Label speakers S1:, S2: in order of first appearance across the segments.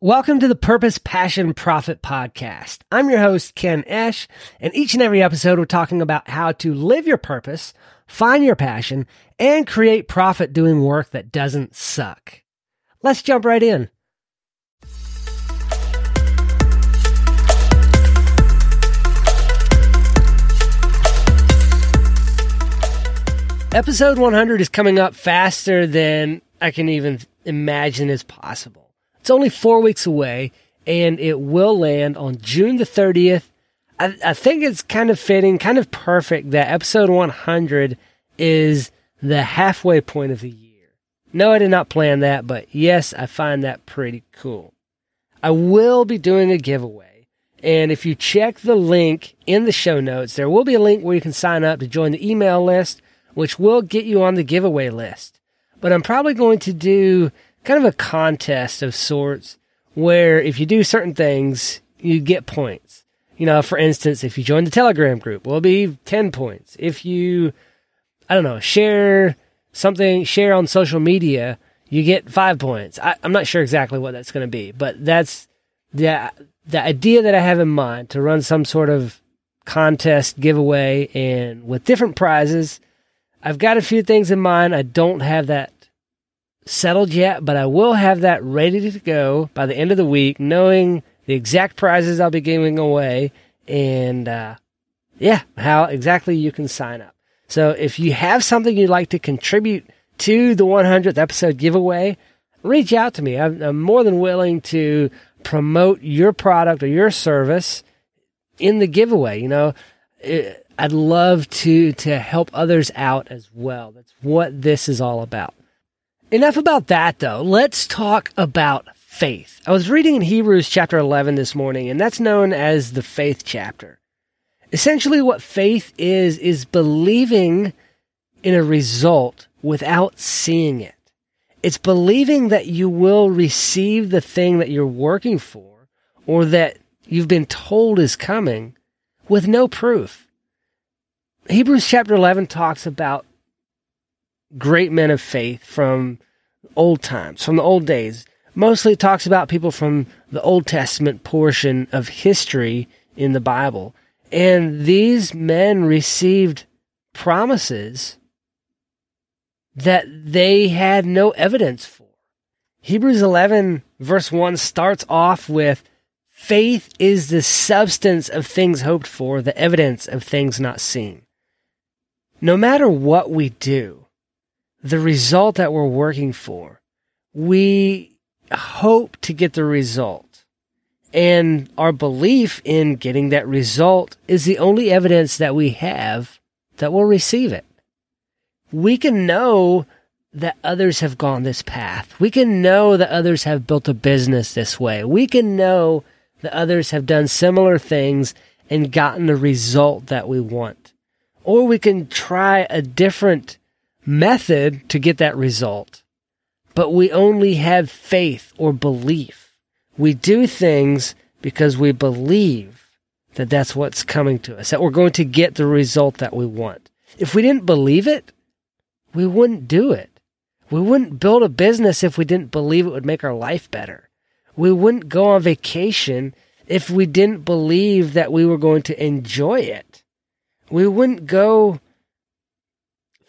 S1: Welcome to the Purpose, Passion, Profit podcast. I'm your host, Ken Esch, and each and every episode we're talking about how to live your purpose, find your passion, and create profit doing work that doesn't suck. Let's jump right in. Episode 100 is coming up faster than I can even imagine is possible. It's only four weeks away, and it will land on June the 30th. I, I think it's kind of fitting, kind of perfect that episode 100 is the halfway point of the year. No, I did not plan that, but yes, I find that pretty cool. I will be doing a giveaway. And if you check the link in the show notes, there will be a link where you can sign up to join the email list, which will get you on the giveaway list. But I'm probably going to do kind of a contest of sorts where if you do certain things, you get points. You know, for instance, if you join the Telegram group, will be 10 points. If you, I don't know, share something, share on social media, you get five points. I, am not sure exactly what that's going to be, but that's the, the idea that I have in mind to run some sort of contest giveaway and with different prizes. I've got a few things in mind. I don't have that settled yet, but I will have that ready to go by the end of the week, knowing the exact prizes I'll be giving away and, uh, yeah, how exactly you can sign up. So if you have something you'd like to contribute to the 100th episode giveaway, reach out to me. I'm, I'm more than willing to promote your product or your service in the giveaway. You know, it, I'd love to to help others out as well. That's what this is all about. Enough about that though. Let's talk about faith. I was reading in Hebrews chapter 11 this morning, and that's known as the faith chapter. Essentially, what faith is, is believing in a result without seeing it. It's believing that you will receive the thing that you're working for or that you've been told is coming with no proof. Hebrews chapter 11 talks about great men of faith from old times, from the old days. Mostly it talks about people from the Old Testament portion of history in the Bible. And these men received promises that they had no evidence for. Hebrews 11 verse 1 starts off with faith is the substance of things hoped for, the evidence of things not seen. No matter what we do, the result that we're working for. We hope to get the result. And our belief in getting that result is the only evidence that we have that we'll receive it. We can know that others have gone this path. We can know that others have built a business this way. We can know that others have done similar things and gotten the result that we want. Or we can try a different method to get that result. But we only have faith or belief. We do things because we believe that that's what's coming to us, that we're going to get the result that we want. If we didn't believe it, we wouldn't do it. We wouldn't build a business if we didn't believe it would make our life better. We wouldn't go on vacation if we didn't believe that we were going to enjoy it. We wouldn't go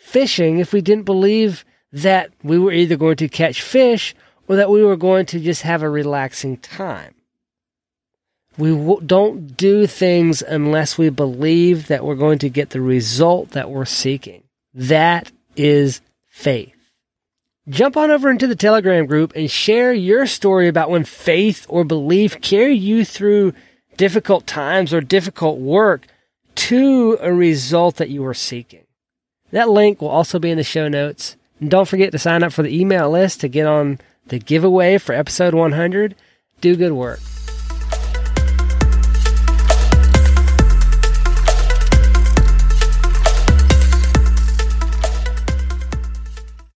S1: fishing if we didn't believe that we were either going to catch fish or that we were going to just have a relaxing time. We w- don't do things unless we believe that we're going to get the result that we're seeking. That is faith. Jump on over into the Telegram group and share your story about when faith or belief carried you through difficult times or difficult work to a result that you were seeking. That link will also be in the show notes. And don't forget to sign up for the email list to get on the giveaway for episode 100. Do good work.